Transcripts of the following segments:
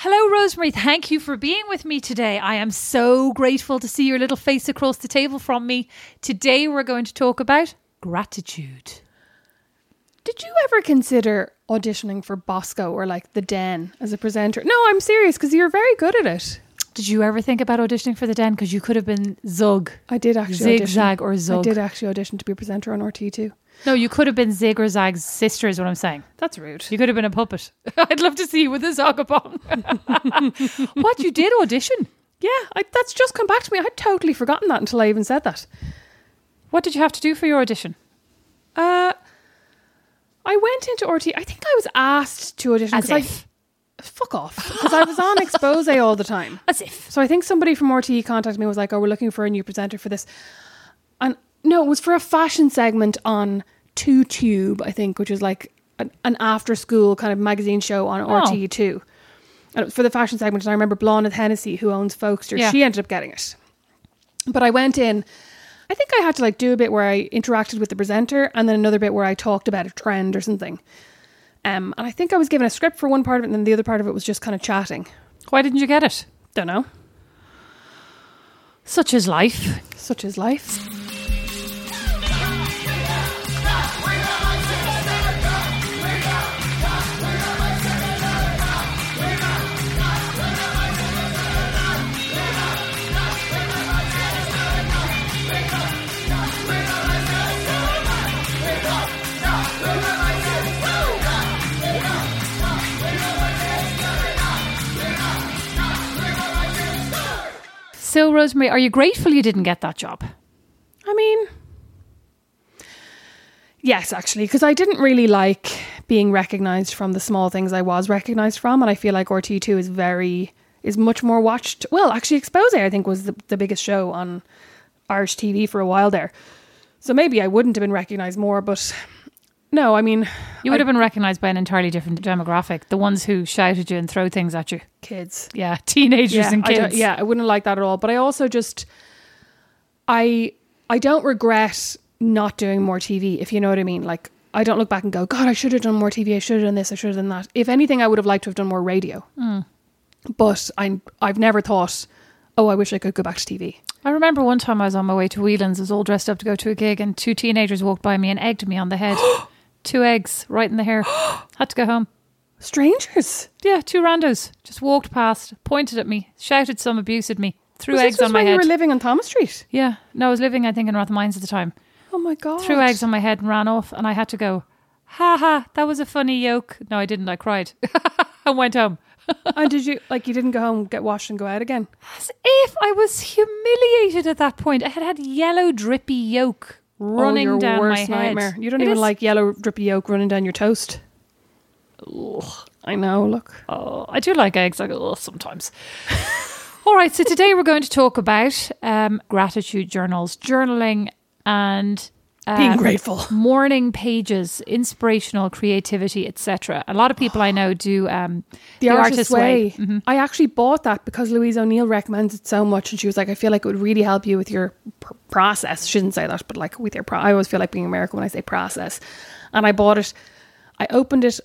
Hello, Rosemary. Thank you for being with me today. I am so grateful to see your little face across the table from me. Today, we're going to talk about gratitude. Did you ever consider auditioning for Bosco or like The Den as a presenter? No, I'm serious because you're very good at it. Did you ever think about auditioning for the Den? Because you could have been Zug. I did actually Zigzag audition. or Zug. I did actually audition to be a presenter on RTE too. No, you could have been Zig or Zag's sister, is what I'm saying. That's rude. You could have been a puppet. I'd love to see you with a Zogabong. what, you did audition? Yeah, I, that's just come back to me. I'd totally forgotten that until I even said that. What did you have to do for your audition? Uh, I went into RTE. I think I was asked to audition. As 'cause I- fuck off. Because I was on Xposé all the time. As if. So I think somebody from RTE contacted me and was like, "Oh, we're looking for a new presenter for this." And no, it was for a fashion segment on Two Tube, I think, which is like an, an after-school kind of magazine show on Oh. RTE Two. And it was for the fashion segment. And I remember Blánaid Hennessy, who owns Folkster, Yeah. she ended up getting it. But I went in. I think I had to like do a bit where I interacted with the presenter, and then another bit where I talked about a trend or something. Um, and I think I was given a script for one part of it, and then the other part of it was just kind of chatting. Why didn't you get it? Don't know. Such is life. Such is life. So, Rosemary, are you grateful you didn't get that job? I mean, yes, actually, because I didn't really like being recognized from the small things I was recognized from, and I feel like RTE2 is very is much more watched. Well, actually, Xposé I think was the, the biggest show on Irish TV for a while there, so maybe I wouldn't have been recognized more. But no, I mean, You would have been recognised by an entirely different demographic. The ones who shouted you and throw things at you. kids. Yeah, teenagers yeah, and I kids. yeah, I wouldn't like that at all. But I also just, I, I don't regret not doing more TV. If you know what I mean. Like I don't look back and go, God, I should have done more TV. I should have done this. I should have done that. If anything, I would have liked to have done more radio. Hmm. But I, I've never thought, oh, I wish I could go back to TV. I remember one time I was on my way to Whelan's, I was all dressed up to go to a gig, and two teenagers walked by me and egged me on the head. two eggs right in the hair. Had to go home. Strangers. Yeah, two randos just walked past, pointed at me, shouted some abuse at me, threw Was eggs this on my when head. you were living on Thomas Street. yeah, no, I was living, I think, in Rathmines at the time. Oh my god. Threw eggs on my head and ran off, and I had to go. Ha ha! That was a funny yoke. No, I didn't. I cried and went home. and did you like you didn't go home, get washed, and go out again? As if I was humiliated at that point. I had had yellow drippy yolk running oh, your down worst my head. nightmare. You don't It even is- like yellow drippy yolk running down your toast. Ugh, I know. Look. Oh, I do like eggs. I go sometimes. All right, so today we're going to talk about um, gratitude journals, journaling, and Being grateful. morning pages, inspirational creativity, etc. A lot of people I know do um, The, Artist's, Way. I actually bought that because Louise O'Neill recommends it so much, and she was like, "I feel like it would really help you with your pr- process." She didn't say that, but like with your, pro- I always feel like being American when I say process. And I bought it. I opened it.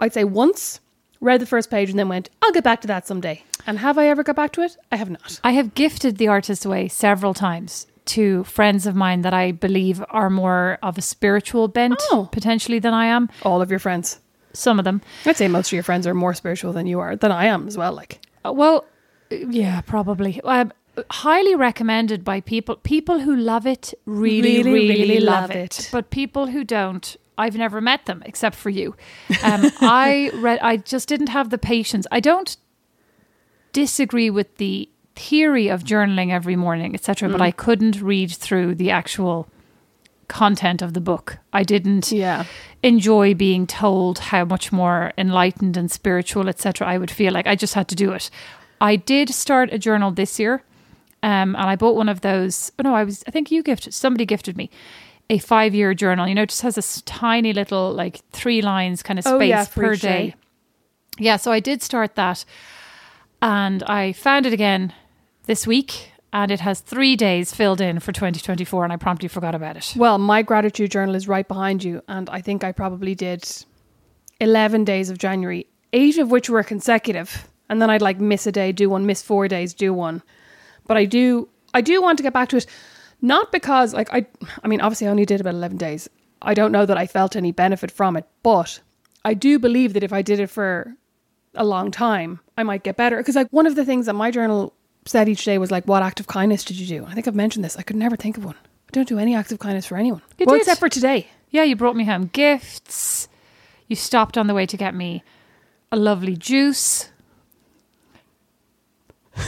I'd say once, read the first page, and then went, "I'll get back to that someday." And have I ever got back to it? I have not. I have gifted the Artist's Way several times to friends of mine that I believe are more of a spiritual bent Oh. potentially than I am. All of your friends. Some of them. I'd say most of your friends are more spiritual than you are, than I am as well. Like, Uh, Well, yeah, probably. Um, highly recommended by people people who love it really Really, really, really love, love it. it. but people who don't i've never met them except for you um, i read i just didn't have the patience i don't disagree with the theory of journaling every morning etc but i couldn't read through the actual content of the book i didn't yeah, enjoy being told how much more enlightened and spiritual, etc. I would feel like I just had to do it. I did start a journal this year, um, and I bought one of those. Oh no, I was. I think you gifted. Somebody gifted me a five-year journal. You know, it just has this tiny little like three lines kind of space Oh, yeah, per day. day. Yeah, so I did start that, and I found it again this week. And it has three days filled in for 2024, and I promptly forgot about it. Well, my gratitude journal is right behind you, and I think I probably did 11 days of January, eight of which were consecutive. And then I'd like miss a day, do one, miss four days, do one. But I do, I do want to get back to it, not because like I, I mean, obviously I only did about 11 days. I don't know that I felt any benefit from it, but I do believe that if I did it for a long time, I might get better. Because like one of the things that my journal said each day was like, "What act of kindness did you do?" I think I've mentioned this. I could never think of one. I don't do any acts of kindness for anyone. You well, did. except for today. Yeah, you brought me home gifts. You stopped on the way to get me a lovely juice.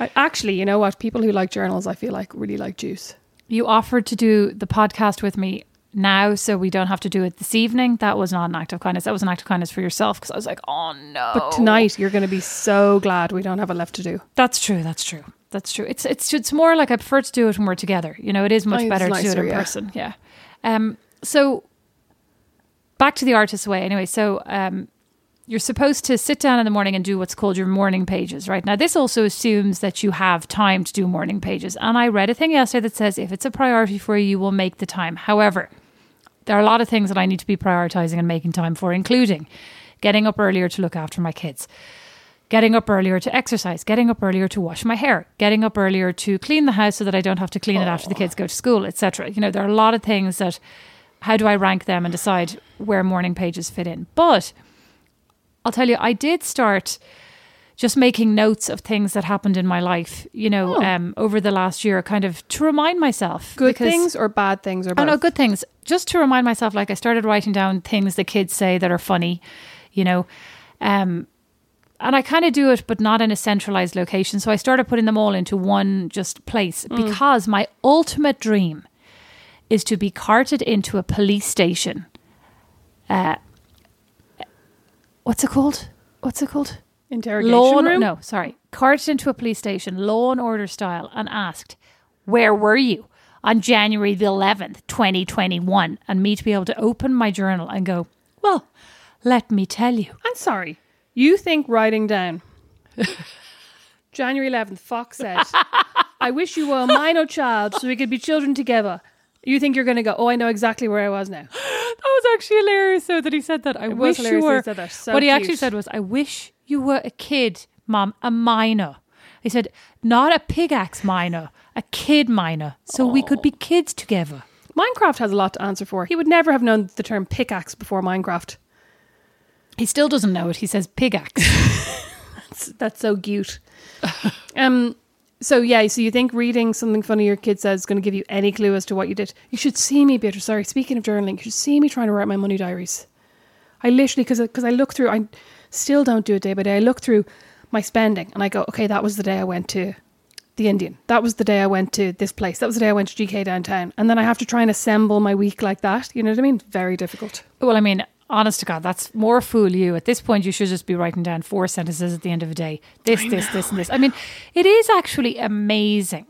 I, actually, you know what? People who like journals, I feel like really like juice. You offered to do the podcast with me now so we don't have to do it this evening. That was not an act of kindness. That was an act of kindness for yourself because I was like, oh no. But tonight, you're going to be so glad we don't have it left to do. That's true. That's true. That's true. It's it's it's more like I prefer to do it when we're together. You know, it is much I better it's to do it in yeah. person. Yeah. Um. So back to the artist's way. Anyway, so um, you're supposed to sit down in the morning and do what's called your morning pages. Right now, this also assumes that you have time to do morning pages. And I read a thing yesterday that says if it's a priority for you, you will make the time. However, there are a lot of things that I need to be prioritizing and making time for, including getting up earlier to look after my kids getting up earlier to exercise, getting up earlier to wash my hair, getting up earlier to clean the house so that I don't have to clean it after the kids go to school, etc. You know, there are a lot of things that how do I rank them and decide where morning pages fit in? But I'll tell you, I did start just making notes of things that happened in my life, you know, um, over the last year, kind of to remind myself. Good because- things or bad things or bad. Oh both? no, good things. Just to remind myself, like I started writing down things the kids say that are funny, you know, um, and I kind of do it, but not in a centralized location. So I started putting them all into one just place because my ultimate dream is to be carted into a police station. Uh, what's it called? What's it called? Interrogation law room? no sorry carted into a police station law and order style and asked where were you on january the 11th 2021 and me to be able to open my journal and go well let me tell you I'm sorry. You think writing down January 11th, Fox said, I wish you were a minor child so we could be children together. You think you're going to go, oh, I know exactly where I was now. that was actually hilarious though that he said that i It was wish hilarious you that he were said that. So what he actually said was i wish you were a kid mom a minor he said not a pickaxe minor a kid minor so we could be kids together Minecraft has a lot to answer for. He would never have known the term pickaxe before Minecraft. he still doesn't know it he says pickaxe that's, That's so cute. um. So yeah, so you think reading something funny your kid says is going to give you any clue as to what you did? You should see me, Beatrice. Sorry, speaking of journaling, you should see me trying to write my money diaries. I literally because because I look through, I still don't do it day by day. I look through my spending and I go, okay, that was the day I went to the Indian. That was the day I went to this place. That was the day I went to GK downtown. And then I have to try and assemble my week like that. You know what I mean? Very difficult. Well, I mean, honest to God, that's more fool you. At this point, you should just be writing down four sentences at the end of a day. This, this, this, and this. I mean, it is actually amazing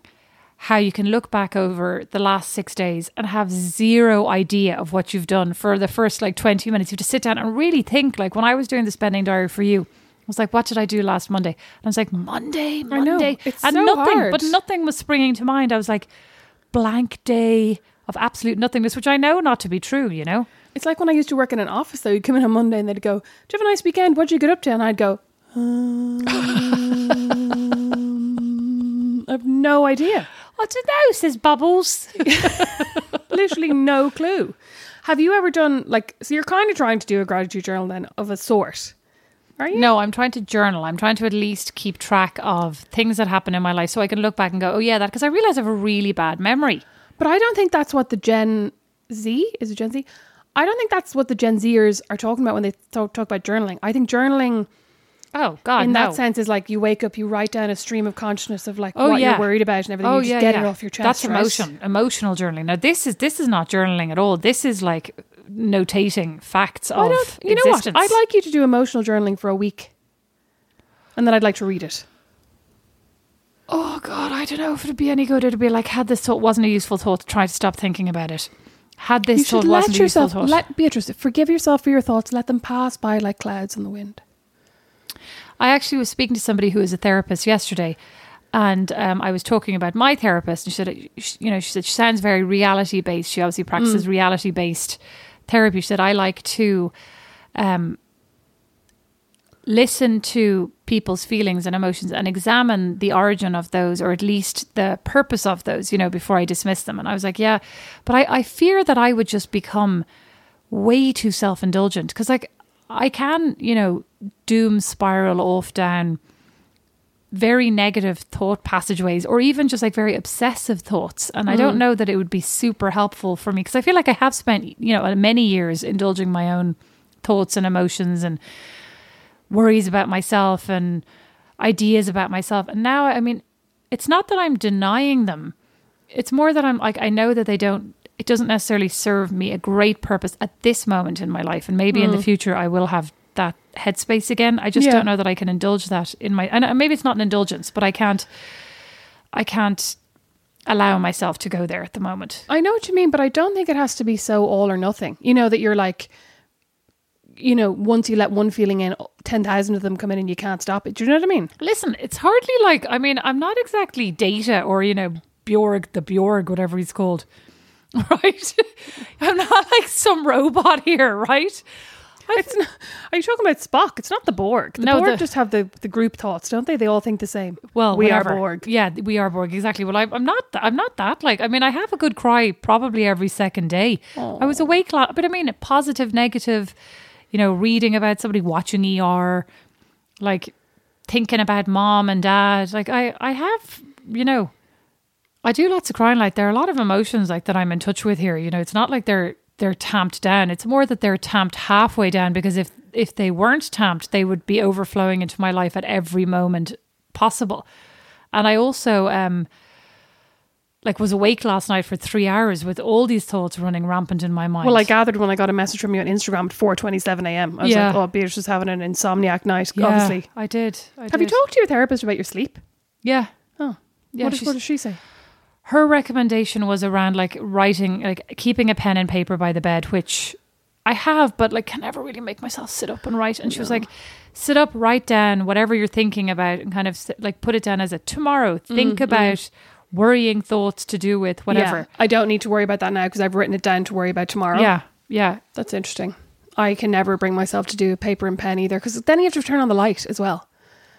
how you can look back over the last six days and have zero idea of what you've done for the first like 20 minutes. You have to sit down and really think. Like when I was doing the spending diary for you, I was like, what did I do last Monday? And I was like, Monday, I know. Monday. It's and so nothing, hard. but nothing was springing to mind. I was like, blank day of absolute nothingness, which I know not to be true, you know? It's like when I used to work in an office, though. You'd come in on Monday and they'd go, Do you have a nice weekend? What'd you get up to? And I'd go, um, I have no idea. I don't know, says Bubbles. Literally no clue. Have you ever done, like, so you're kind of trying to do a gratitude journal then of a sort? Are you? No, I'm trying to journal. I'm trying to at least keep track of things that happen in my life so I can look back and go, oh, yeah, that, because I realize I have a really bad memory. But I don't think that's what the Gen Z is it Gen Z? I don't think that's what the Gen Zers are talking about when they talk, talk about journaling. I think journaling Oh, God, in no. that sense is like you wake up, you write down a stream of consciousness of like Oh, what yeah. you're worried about and everything. Oh you just yeah, get yeah. it off your chest. That's right? emotion, emotional journaling. Now this is this is not journaling at all. This is like notating facts Why of you know what? I'd like you to do emotional journaling for a week, and then I'd like to read it. Oh God, I don't know if it'd be any good. It'd be like had this thought wasn't a useful thought. To try to stop thinking about it. Had this you thought should wasn't let a useful yourself thought. let Beatrice forgive yourself for your thoughts. Let them pass by like clouds in the wind. I actually was speaking to somebody who is a therapist yesterday, and um, I was talking about my therapist, and she said, she- you know, she said she sounds very reality based. She obviously practices reality based therapy. She said I like to um, listen to people's feelings and emotions and examine the origin of those, or at least the purpose of those, you know, before I dismiss them. And I was like, yeah, but I, I fear that I would just become way too self indulgent because, like, I can, you know, doom spiral off down very negative thought passageways or even just like very obsessive thoughts. And I don't mm. know that it would be super helpful for me because I feel like I have spent, you know, many years indulging my own thoughts and emotions and worries about myself and ideas about myself. And now, I mean, it's not that I'm denying them. It's more that I'm like, I know that they don't, it doesn't necessarily serve me a great purpose at this moment in my life. And maybe in the mm. future, I will have that headspace again. I just Yeah. don't know that I can indulge that in my, and uh, maybe it's not an indulgence, but I can't, I can't allow myself to go there at the moment. I know what you mean, but I don't think it has to be so all or nothing. You know that you're like, you know, once you let one feeling in, ten thousand of them come in and you can't stop it. Do you know what I mean? Listen, it's hardly like I mean, I'm not exactly Data or you know Bjorg, the Bjorg, whatever he's called, right? I'm not like some robot here, right? It's not, are you talking about Spock? It's not the Borg. The No, Borg the- just have the, the group thoughts, don't they? They all think the same. Well, we whatever. are Borg. Yeah, we are Borg. Exactly. Well, I, I'm not. th- I'm not that. Like, I mean, I have a good cry probably every second day. I was awake, la- but I mean, positive, negative. You know, reading about somebody watching ER, like thinking about mom and dad. Like, I, I have, you know, I do lots of crying. Like, there are a lot of emotions like that I'm in touch with here. You know, it's not like they're they're tamped down. It's more that they're tamped halfway down because if if they weren't tamped, they would be overflowing into my life at every moment possible. And I also um like was awake last night for three hours with all these thoughts running rampant in my mind. Well, I gathered when I got a message from you on Instagram at four twenty seven a.m. I was Yeah. like, oh, Beatrice is having an insomniac night. Yeah, Obviously, I did. I have you talked to your therapist about your sleep? Yeah. Oh, Yeah, what, does, what does she say? her recommendation was around like writing like keeping a pen and paper by the bed which i have but like can never really make myself sit up and write and she was like sit up write down whatever you're thinking about and kind of sit, like put it down as a tomorrow think mm-hmm, about mm-hmm. Worrying thoughts to do with whatever Yeah, I don't need to worry about that now because I've written it down to worry about tomorrow. yeah yeah that's interesting. I can never bring myself to do a paper and pen either because then you have to turn on the light as well.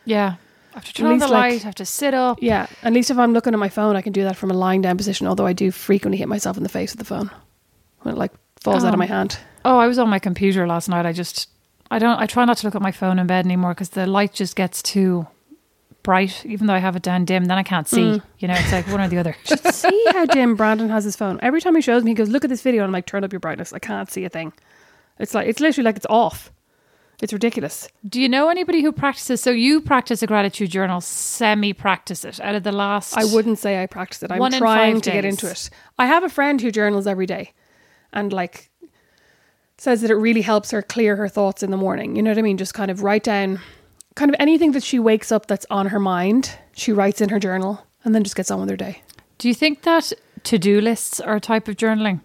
yeah I have to turn At on the like- light I have to sit up Yeah, at least if I'm looking at my phone, I can do that from a lying down position. Although I do frequently hit myself in the face with the phone when it like falls out Oh. of my hand. oh i was on my computer last night i just i don't i try not to look at my phone in bed anymore because the light just gets too bright even though i have it down dim then i can't see Mm. you know it's like one or the other see how dim Brandon has his phone. Every time he shows me, he goes, "Look at this video," and I'm like, "Turn up your brightness." I can't see a thing. It's like it's literally like it's off. It's ridiculous. Do you know anybody who practices? So you practice a gratitude journal, semi practice it out of the last. I wouldn't say I practice it. I'm trying to get into it. I have a friend who journals every day, and like says that it really helps her clear her thoughts in the morning. You know what I mean? Just kind of write down, kind of anything that she wakes up that's on her mind. She writes in her journal, and then just gets on with her day. Do you think that to do lists are a type of journaling?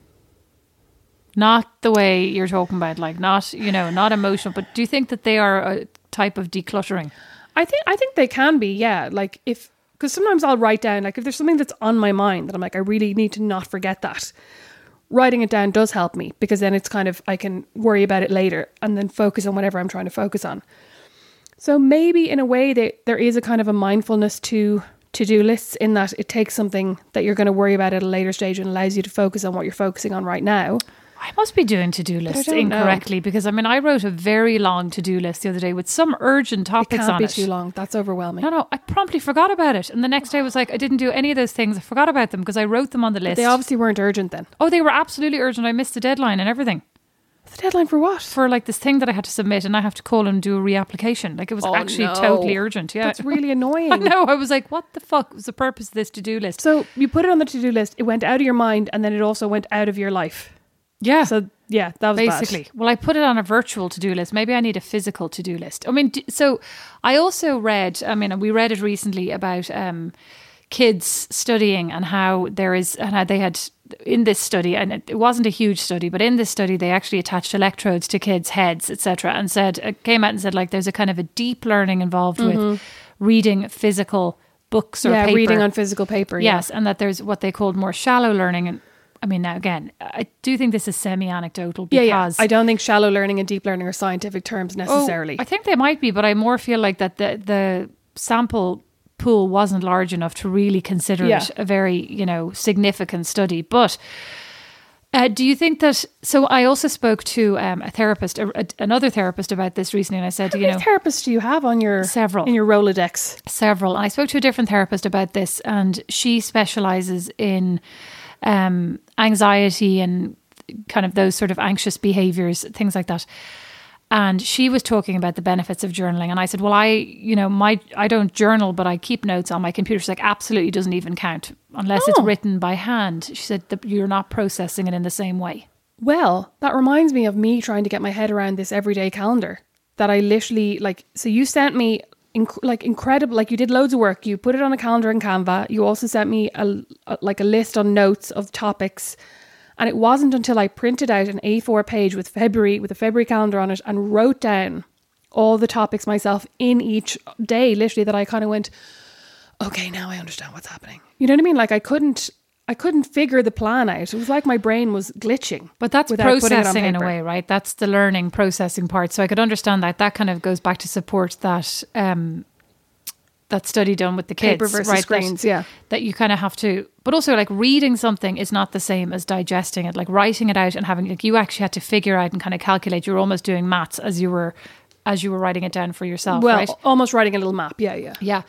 Not the way you're talking about, like not, you know, not emotional, but do you think that they are a type of decluttering? I think I think they can be, yeah. Like if because sometimes I'll write down like if there's something that's on my mind that I'm like I really need to not forget that. Writing it down does help me because then it's kind of I can worry about it later and then focus on whatever I'm trying to focus on. So maybe in a way that there is a kind of a mindfulness to to-do lists in that it takes something that you're going to worry about at a later stage and allows you to focus on what you're focusing on right now. I must be doing to do lists don't know. incorrectly because I mean, I wrote a very long to do list the other day with some urgent topics It can't on be it. too long. That's overwhelming. No, no, I promptly forgot about it. And the next day I was like, I didn't do any of those things. I forgot about them because I wrote them on the list. They obviously weren't urgent then. oh, they were absolutely urgent. I missed the deadline and everything The deadline for what? for like this thing that I had to submit and I have to call and do a reapplication. Like it was Oh, actually no. totally urgent. Yeah. That's really annoying. I know. I was like, what the fuck was the purpose of this to do list? So you put it on the to do list. It went out of your mind, and then it also went out of your life. yeah. So yeah, that was bad. basically. Well, I put it on a virtual to do list. Maybe I need a physical to do list. I mean, so I also read, I mean, we read it recently about um, kids studying and how there is, and how they had in this study, and it wasn't a huge study, but in this study, they actually attached electrodes to kids' heads, etc., and said, it came out and said, like, there's a kind of a deep learning involved with reading physical books or Mm-hmm. Yeah, paper. reading on physical paper. yeah. Yes, and that there's what they called more shallow learning. And I mean, now again, I do think this is semi-anecdotal Yeah, because yeah. I don't think shallow learning and deep learning are scientific terms Oh, necessarily. I think they might be, but I more feel like that the the sample pool wasn't large enough to really consider Yeah. it a very you know significant study. But uh, do you think that? So I also spoke to um, a therapist, a, a- another therapist about this recently, and I said, How you know, therapists do you have on your Several. in your Rolodex? several. I spoke to a different therapist about this, and she specializes in um, anxiety and kind of those sort of anxious behaviors, things like that. And she was talking about the benefits of journaling, and I said, "Well, I, you know, my I don't journal, but I keep notes on my computer." She's like, "Absolutely doesn't even count unless it's Oh. written by hand." She said that you're not processing it in the same way. Well, that reminds me of me trying to get my head around this everyday calendar that I literally like. So you sent me inc- like incredible, like you did loads of work. You put it on a calendar in Canva. You also sent me a, a like a list on notes of topics. And it wasn't until I printed out an A4 page with February with a February calendar on it and wrote down all the topics myself in each day, literally, that I kind of went, okay, now I understand what's happening. You know what I mean? Like I couldn't, I couldn't figure the plan out. It was like my brain was glitching. But that's without putting it on processing in a way, right? That's the learning processing part. So I could understand that. That kind of goes back to support that um, that study done with the kids, Paper versus right? That- yeah. That you kind of have to, but also like reading something is not the same as digesting it. Like writing it out and having like you actually had to figure out and kind of calculate. You're almost doing maths as you were as you were writing it down for yourself, Well, right? almost writing a little map. Yeah, yeah. Yeah.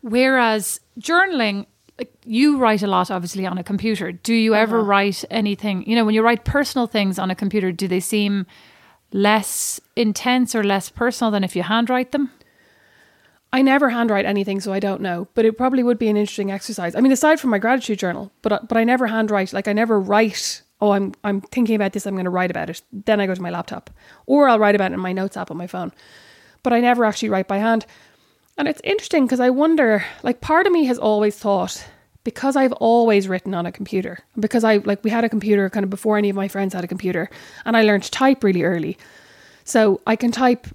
Whereas journaling, like you write a lot, obviously, on a computer. Do you ever Uh-huh. write anything? You know, when you write personal things on a computer, do they seem less intense or less personal than if you handwrite them? I never handwrite anything, so I don't know. But it probably would be an interesting exercise. I mean, aside from my gratitude journal, but but I never handwrite. Like I never write. Oh, I'm I'm thinking about this. I'm going to write about it. Then I go to my laptop, or I'll write about it in my notes app on my phone. But I never actually write by hand. And it's interesting because I wonder. Like, part of me has always thought because I've always written on a computer, because I like we had a computer kind of before any of my friends had a computer, and I learned to type really early. So I can type.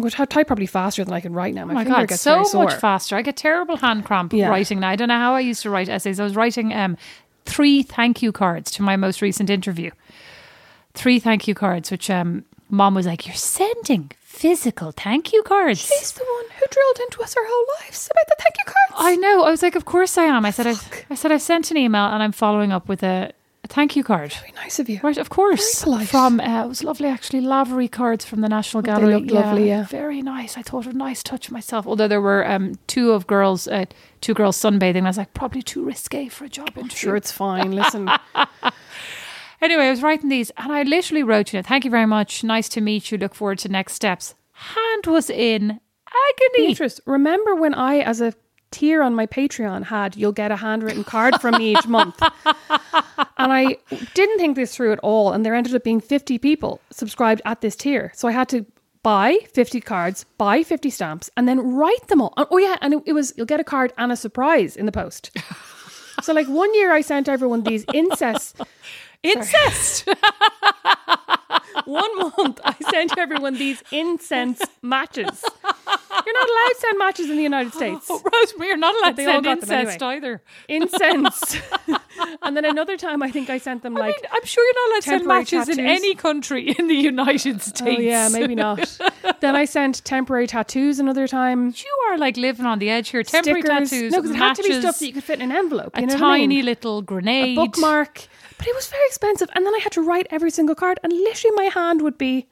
Going to type probably faster than I can write now. My, Oh my finger God, gets so much faster. I get terrible hand cramp Yeah. writing now. I don't know how I used to write essays. I was writing um, three thank you cards to my most recent interview. Three thank you cards, which um, mom was like, You're sending physical thank you cards. She's the one who drilled into us our whole lives about the thank you cards. I know. I was like, of course I am. I said, I've, I said, I've sent an email and I'm following up with a, a thank you card. Very nice of you. Right, of course. Very polite. From uh, it was lovely, actually. Lavery cards from the National They Gallery. looked lovely, yeah. very nice. I thought a nice touch myself. Although there were um, two of girls, uh, two girls sunbathing. I was like, probably too risque for a job interview. Sure, it's fine. Listen, Anyway, I was writing these, and I literally wrote, you know, thank you very much. Nice to meet you. Look forward to next steps. Hand was in agony. interest. Remember when I, as a tier on my Patreon, had you'll get a handwritten card from me each month, and I didn't think this through at all, and there ended up being fifty people subscribed at this tier, so I had to buy 50 cards, buy 50 stamps, and then write them all. Oh, yeah, and it, it was you'll get a card and a surprise in the post. So like one year I sent everyone these incest Incest. one month I sent everyone these incense matches. You're not allowed to send matches in the United oh, States. Oh, Rosemary, you're not allowed to send incest anyway. either. Incense. and then another time I think I sent them I like mean, I'm sure you're not allowed to send matches in any country in the United oh, States. Oh yeah, maybe not. then I sent temporary tattoos another time. You are like living on the edge here. Temporary stickers. tattoos, No, because it had to be stuff that you could fit in an envelope. a you know what I tiny mean? little grenade, a bookmark. But it was very expensive. And then I had to write every single card, and literally my hand would be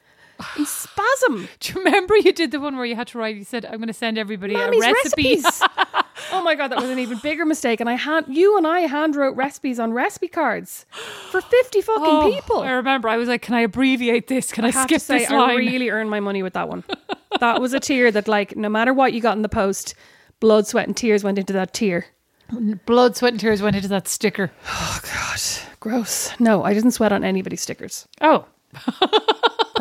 in spasm. Do you remember you did the one where you had to write? You said, "I'm going to send everybody Mammy's a recipe." recipes. oh my god, that was an even bigger mistake. And I hand you and I hand wrote recipes on recipe cards for fifty fucking Oh, people. I remember. I was like, "Can I abbreviate this? Can I, I have skip to say, this I really earned my money with that one. that was a tear that, like, no matter what you got in the post, blood, sweat, and tears went into that tear. Blood, sweat, and tears went into that sticker. Oh god, gross. No, I didn't sweat on anybody's stickers. Oh,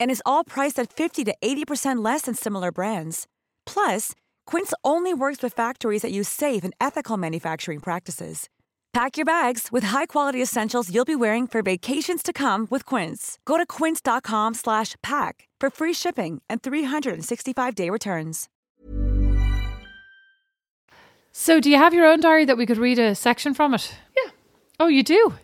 And is all priced at 50 to 80% less than similar brands. Plus, Quince only works with factories that use safe and ethical manufacturing practices. Pack your bags with high-quality essentials you'll be wearing for vacations to come with Quince. Go to quince.com slash pack for free shipping and 365-day returns. so do you have your own diary that we could read a section from it? Yeah. Oh, you do.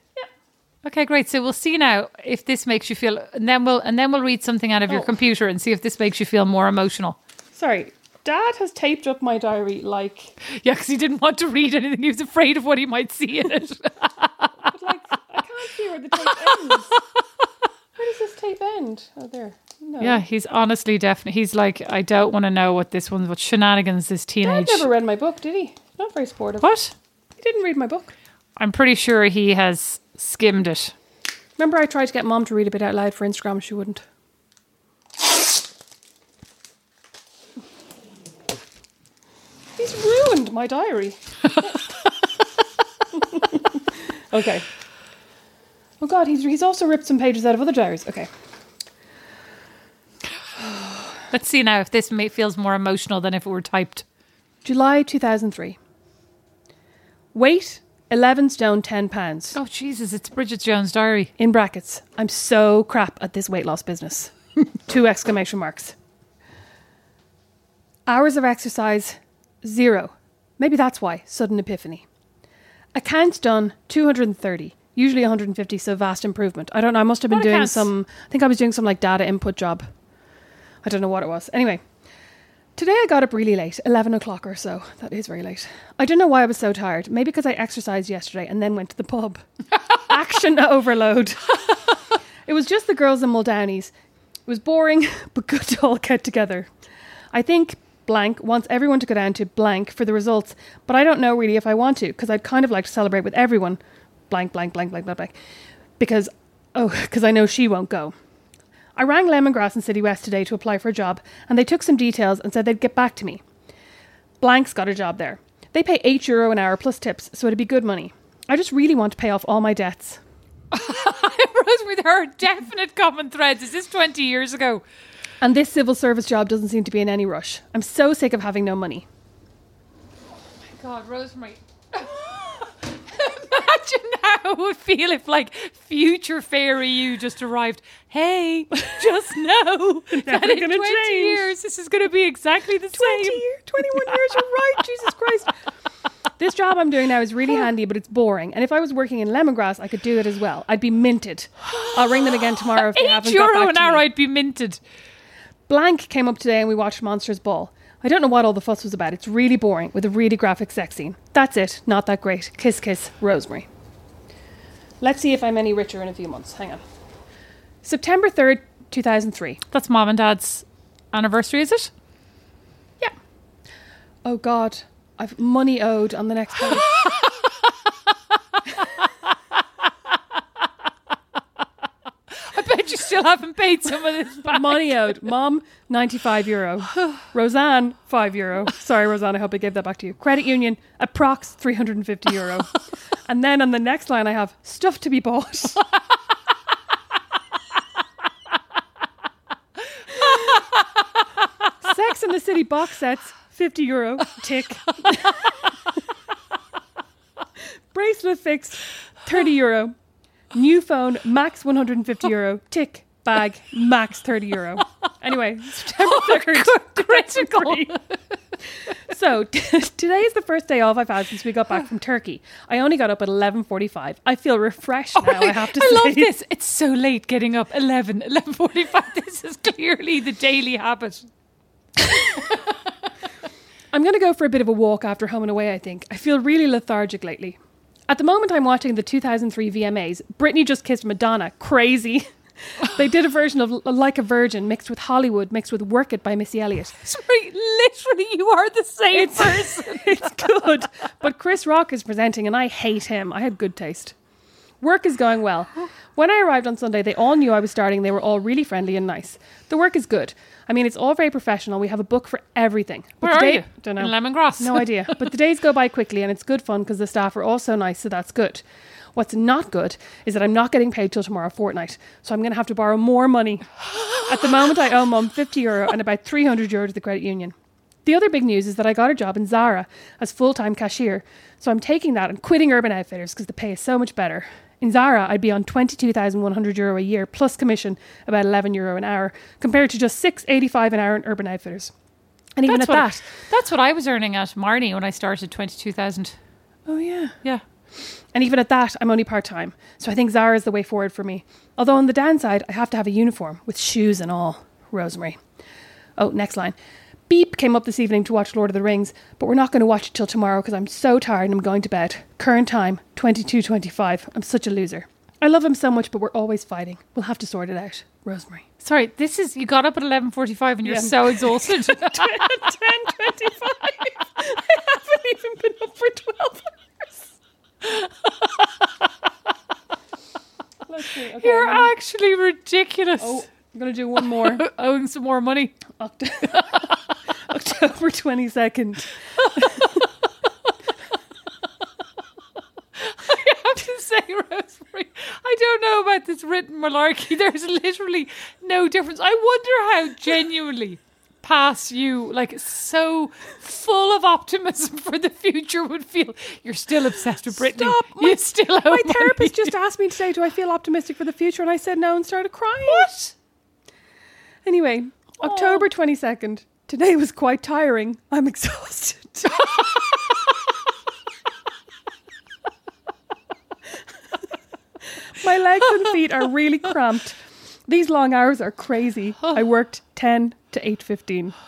Okay, great. So we'll see now if this makes you feel, and then we'll and then we'll read something out of your Oh. computer and see if this makes you feel more emotional. Sorry, Dad has taped up my diary like, Yeah, because he didn't want to read anything. He was afraid of what he might see in it. but like I can't see where the tape ends. Where does this tape end? Oh, there. No. yeah, he's honestly definitely. He's like, I don't want to know what this one's. What shenanigans this Dad teenage. never read my book, did he? Not very supportive. What? He didn't read my book. I'm pretty sure he has skimmed it. Remember, I tried to get Mom to read a bit out loud for Instagram. She wouldn't. He's ruined my diary. okay. Oh God, he's he's also ripped some pages out of other diaries. Okay. Let's see now if this may, feels more emotional than if it were typed. July 2003. Weight 11 stone 10 pounds. Oh Jesus! It's Bridget Jones' diary. In brackets, I'm so crap at this weight loss business. Two exclamation marks. Hours of exercise, zero. Maybe that's why, sudden epiphany. Accounts done, 230. Usually 150, so vast improvement. I don't know, I must have been What doing some, I think I was doing some like data input job. I don't know what it was. Anyway, today I got up really late, 11 o'clock or so. That is very late. I don't know why I was so tired. Maybe because I exercised yesterday and then went to the pub. Action overload. it was just the girls and Muldownies. It was boring, but good to all get together. I think blank wants everyone to go down to blank for the results, but I don't know really if I want to because I'd kind of like to celebrate with everyone. Blank, blank, blank, blank, blank, blank. Because, oh, because I know she won't go. I rang Lemongrass in City West today to apply for a job, and they took some details and said they'd get back to me. Blank's got a job there. They pay 8 euro an hour plus tips, so it'd be good money. I just really want to pay off all my debts. Rosemary, there are definite common threads. Is this 20 years ago? And this civil service job doesn't seem to be in any rush. I'm so sick of having no money. Oh my God, Rosemary. Imagine how it would feel if, like, future fairy you just arrived. Hey, just know that in 20 change. years this is going to be exactly the 20 same. year, 21 years, you're right, Jesus Christ. This job I'm doing now is really handy, but it's boring. And if I was working in lemongrass, I could do it as well. I'd be minted. I'll ring them again tomorrow if they haven't got euro back an to hour, me. I'd be minted. Blank came up today and we watched Monsters Ball. I don't know what all the fuss was about. It's really boring with a really graphic sex scene. That's it. Not that great. Kiss, kiss, Rosemary. Let's see if I'm any richer in a few months. Hang on. September 3rd, 2003. That's mom and dad's anniversary, is it? Yeah. Oh God, I've money owed on the next page. I bet you still haven't paid some of this back. money owed. Mom, 95 euro. Roseanne, 5 euro. Sorry, Roseanne, I hope I gave that back to you. Credit union, approx 350 euro. and then on the next line, I have stuff to be bought. Sex in the City box sets, 50 euro. Tick. Bracelet fixed, 30 euro. New phone, max 150 euro. Tick. Bag, max 30 euro. Anyway, September 3rd. Critical. 2003. so today is the first day off I've had since we got back from Turkey. I only got up at 11:45. I feel refreshed oh now. I have to I say. love this. It's so late getting up 11, 11.45. This is clearly the daily habit. I'm going to go for a bit of a walk after home and away. I think I feel really lethargic lately. At the moment, I'm watching the 2003 VMAs. Britney just kissed Madonna. Crazy. they did a version of Like a Virgin mixed with Hollywood, mixed with Work It by Missy Elliott. Sorry, literally, you are the same It's- person. it's good. But Chris Rock is presenting, and I hate him. I had good taste. Work is going well. When I arrived on Sunday, they all knew I was starting. They were all really friendly and nice. The work is good. I mean, it's all very professional. We have a book for everything. Where the are you? Don't know. In Lemongrass? No idea. But the days go by quickly, and it's good fun because the staff are all so nice. So that's good. What's not good is that I'm not getting paid till tomorrow fortnight, so I'm going to have to borrow more money. At the moment, I owe mum 50 euro and about 300 euro to the credit union. The other big news is that I got a job in Zara as full time cashier, so I'm taking that and quitting Urban Outfitters because the pay is so much better. In Zara, I'd be on 22,100 euro a year plus commission, about 11 euro an hour, compared to just 6.85 an hour in Urban Outfitters. And even That's at what, that, that's what I was earning at Marnie when I started 22,000. oh yeah, Yeah. And even at that, I'm only part time. So I think Zara is the way forward for me. Although on the downside, I have to have a uniform with shoes and all. Rosemary. Oh, next line. Beep came up this evening to watch Lord of the Rings, but we're not going to watch it till tomorrow because I'm so tired and I'm going to bed. Current time, 22.25. I'm such a loser. I love him so much, but we're always fighting. We'll have to sort it out. Rosemary. Sorry, this is, you got up at 11.45 and you're Yeah. so exhausted. 10.25. I haven't even been up for 12 hours. Let's see. Okay, you're I'm gonna- actually ridiculous. Oh, I'm going to do one more. Owing some more money. Oct- October 22nd. I have to say, Rosemary, I don't know about this written malarkey. There's literally no difference. I wonder how genuinely past you, like so full of optimism for the future, would feel. You're still obsessed with Britney. Stop. You still My therapist just asked me today, do I feel optimistic for the future? And I said no and started crying. What? Anyway, oh. October 22nd. Today was quite tiring. I'm exhausted. My legs and feet are really cramped. These long hours are crazy. I worked 10 to 8:15.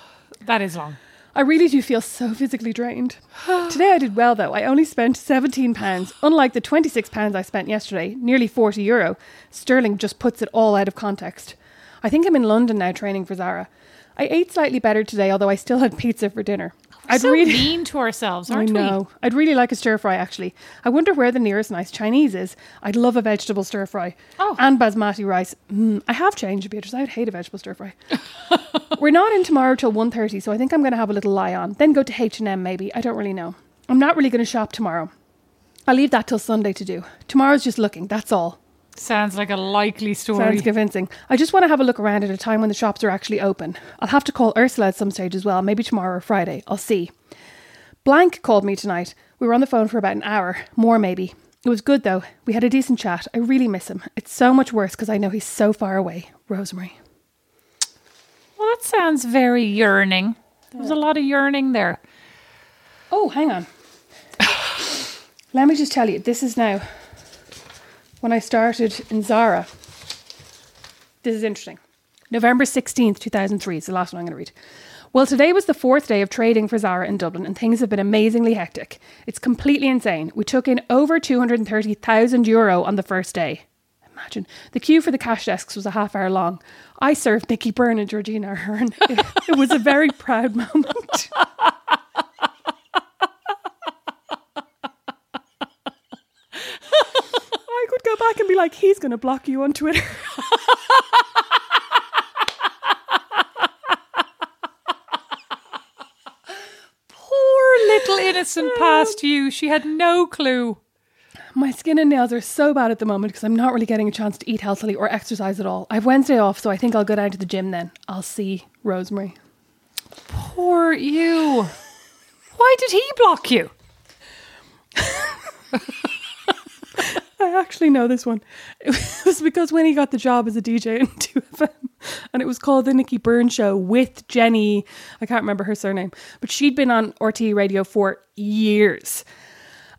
That is long. I really do feel so physically drained. Today I did well though. I only spent 17 pounds, unlike the 26 pounds I spent yesterday, nearly 40 euro. Sterling just puts it all out of context. I think I'm in London now training for Zara. I ate slightly better today, although I still had pizza for dinner. I'd so really mean to ourselves, I aren't we? know. I'd really like a stir fry actually. I wonder where the nearest nice Chinese is. I'd love a vegetable stir fry. Oh. And basmati rice. Mm, I have changed, Beatrice. I would hate a vegetable stir fry. We're not in tomorrow till 1.30, so I think I'm going to have a little lie on. Then go to H&M maybe. I don't really know. I'm not really going to shop tomorrow. I'll leave that till Sunday to do. Tomorrow's just looking, that's all. Sounds like a likely story. Sounds convincing. I just want to have a look around at a time when the shops are actually open. I'll have to call Ursula at some stage as well, maybe tomorrow or Friday. I'll see. Blank called me tonight. We were on the phone for about an hour, more maybe. It was good though. We had a decent chat. I really miss him. It's so much worse because I know he's so far away. Rosemary. Well, that sounds very yearning. There was a lot of yearning there. Oh, hang on. Let me just tell you, this is now when I started in Zara. This is interesting. November 16th, 2003 is the last one I'm going to read. Well, today was the fourth day of trading for Zara in Dublin, and things have been amazingly hectic. It's completely insane. We took in over 230,000 euro on the first day. Imagine. The queue for the cash desks was a half hour long. I served Nicky Byrne and Georgina. It, it was a very proud moment. I could go back and be like, he's going to block you on Twitter. Poor little innocent past you. She had no clue. My skin and nails are so bad at the moment because I'm not really getting a chance to eat healthily or exercise at all. I've Wednesday off, so I think I'll go down to the gym then. I'll see Rosemary. Poor you. Why did he block you? Actually know this one. It was because when he got the job as a DJ in 2FM, and it was called The Nicky Byrne Show with Jenny, I can't remember her surname, but she'd been on RTE Radio for years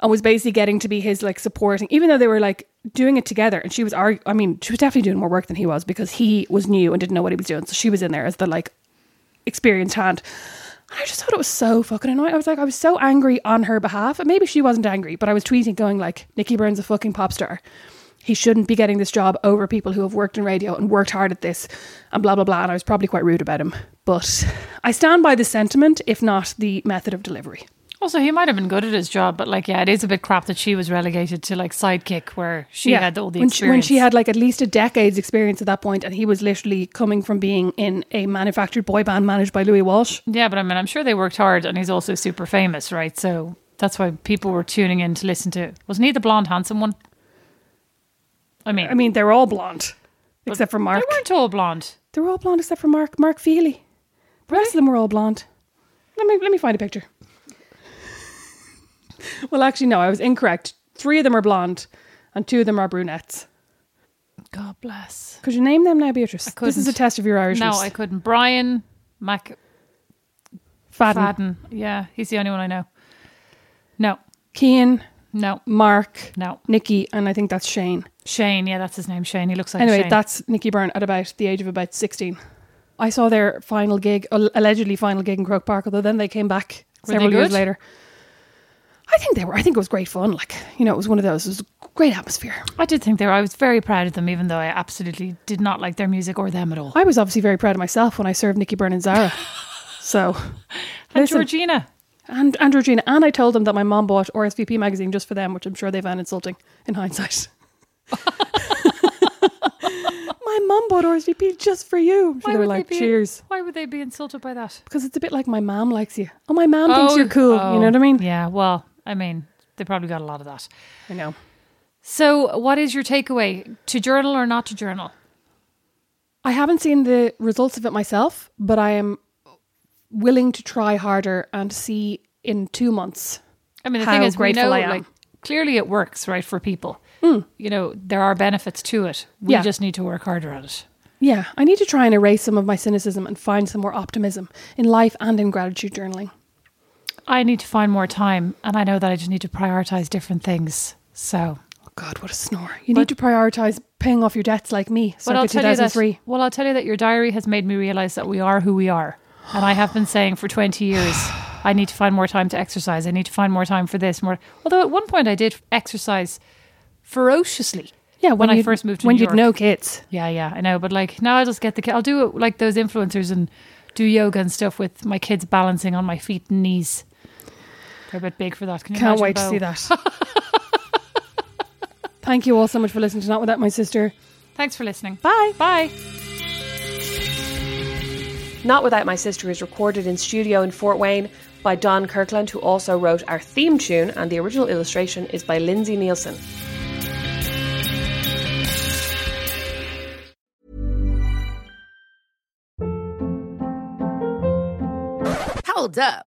and was basically getting to be his like supporting, even though they were like doing it together. And she was, argu- I mean, she was definitely doing more work than he was because he was new and didn't know what he was doing. So she was in there as the like experienced hand. I just thought it was so fucking annoying. I was like, I was so angry on her behalf. Maybe she wasn't angry, but I was tweeting going like, Nicky Byrne's a fucking pop star. He shouldn't be getting this job over people who have worked in radio and worked hard at this and blah blah blah. And I was probably quite rude about him. But I stand by the sentiment, if not the method of delivery. Also, he might have been good at his job, but like, yeah, it is a bit crap that she was relegated to like sidekick where she had all the when she, experience. when she had like at least a decade's experience at that point, and he was literally coming from being in a manufactured boy band managed by Louis Walsh. yeah, but I mean, I'm sure they worked hard, and he's also super famous, right? So that's why people were tuning in to listen to. Wasn't he the blonde, handsome one? I mean, I mean, they're all blonde except for Mark. they weren't all blonde. They were all blonde except for Mark. Mark Feehily. The rest of them were all blonde. Let me let me find a picture. well, actually, no, I was incorrect. Three of them are blonde, and two of them are brunettes. God bless. Could you name them now, Beatrice? This is a test of your Irishness. No, I couldn't. Brian Mac Fadden, Fadden. Yeah, he's the only one I know. No, Kian, no, Mark, no. Nicky, and I think that's Shane. Shane. Yeah, that's his name. Shane. He looks like anyway, Shane. that's Nicky Byrne at about the age of about 16. I saw their final gig, allegedly final gig in Croke Park, although then they came back Were several they years good? later. I think they were. I think it was great fun. Like, you know, it was one of those. It was a great atmosphere. I did think they were. I was very proud of them, even though I absolutely did not like their music or them at all. I was obviously very proud of myself when I served Nicky Byrne and Zara. so, And listen, Georgina. and, and Georgina. And I told them that my mom bought RSVP magazine just for them, which I'm sure they found insulting in hindsight. my mom bought RSVP just for you. They were like, be, cheers. Why would they be insulted by that? Because it's a bit like my mom likes you. Oh, my mom thinks oh, you're cool. oh, you know oh, what I mean? Yeah. Well, I mean, they probably got a lot of that. I know. So, what is your takeaway? To journal or not to journal? I haven't seen the results of it myself, but I am willing to try harder and see in two months. I mean, the thing is, grateful know I am. like clearly it works, right, for people. Hmm. You know, there are benefits to it. We Yeah. just need to work harder at it. Yeah, I need to try and erase some of my cynicism and find some more optimism in life and in gratitude journaling. I need to find more time, and I know that I just need to prioritize different things. So, Oh God, what a snore! You need to prioritize paying off your debts like me. but I'll tell you that. Well, I'll tell you that your diary has made me realize that we are who we are, and I have been saying for twenty years. I need to find more time to exercise. I need to find more time for this. More, although at one point I did exercise ferociously. Yeah, when, I first moved to when New you'd York. know kids. Yeah, yeah, I know. But like now, I just get the. ki- I'll do it like those influencers and do yoga and stuff with my kids balancing on my feet and knees. They're a bit big for that. Can you Can't imagine, wait to see that. Thank you all so much for listening to Not Without My Sister. Thanks for listening. Bye. Bye. Not Without My Sister is recorded in studio in Fort Wayne by Don Kirkland, who also wrote our theme tune, and the original illustration is by Lindsay Nielsen. Hold up.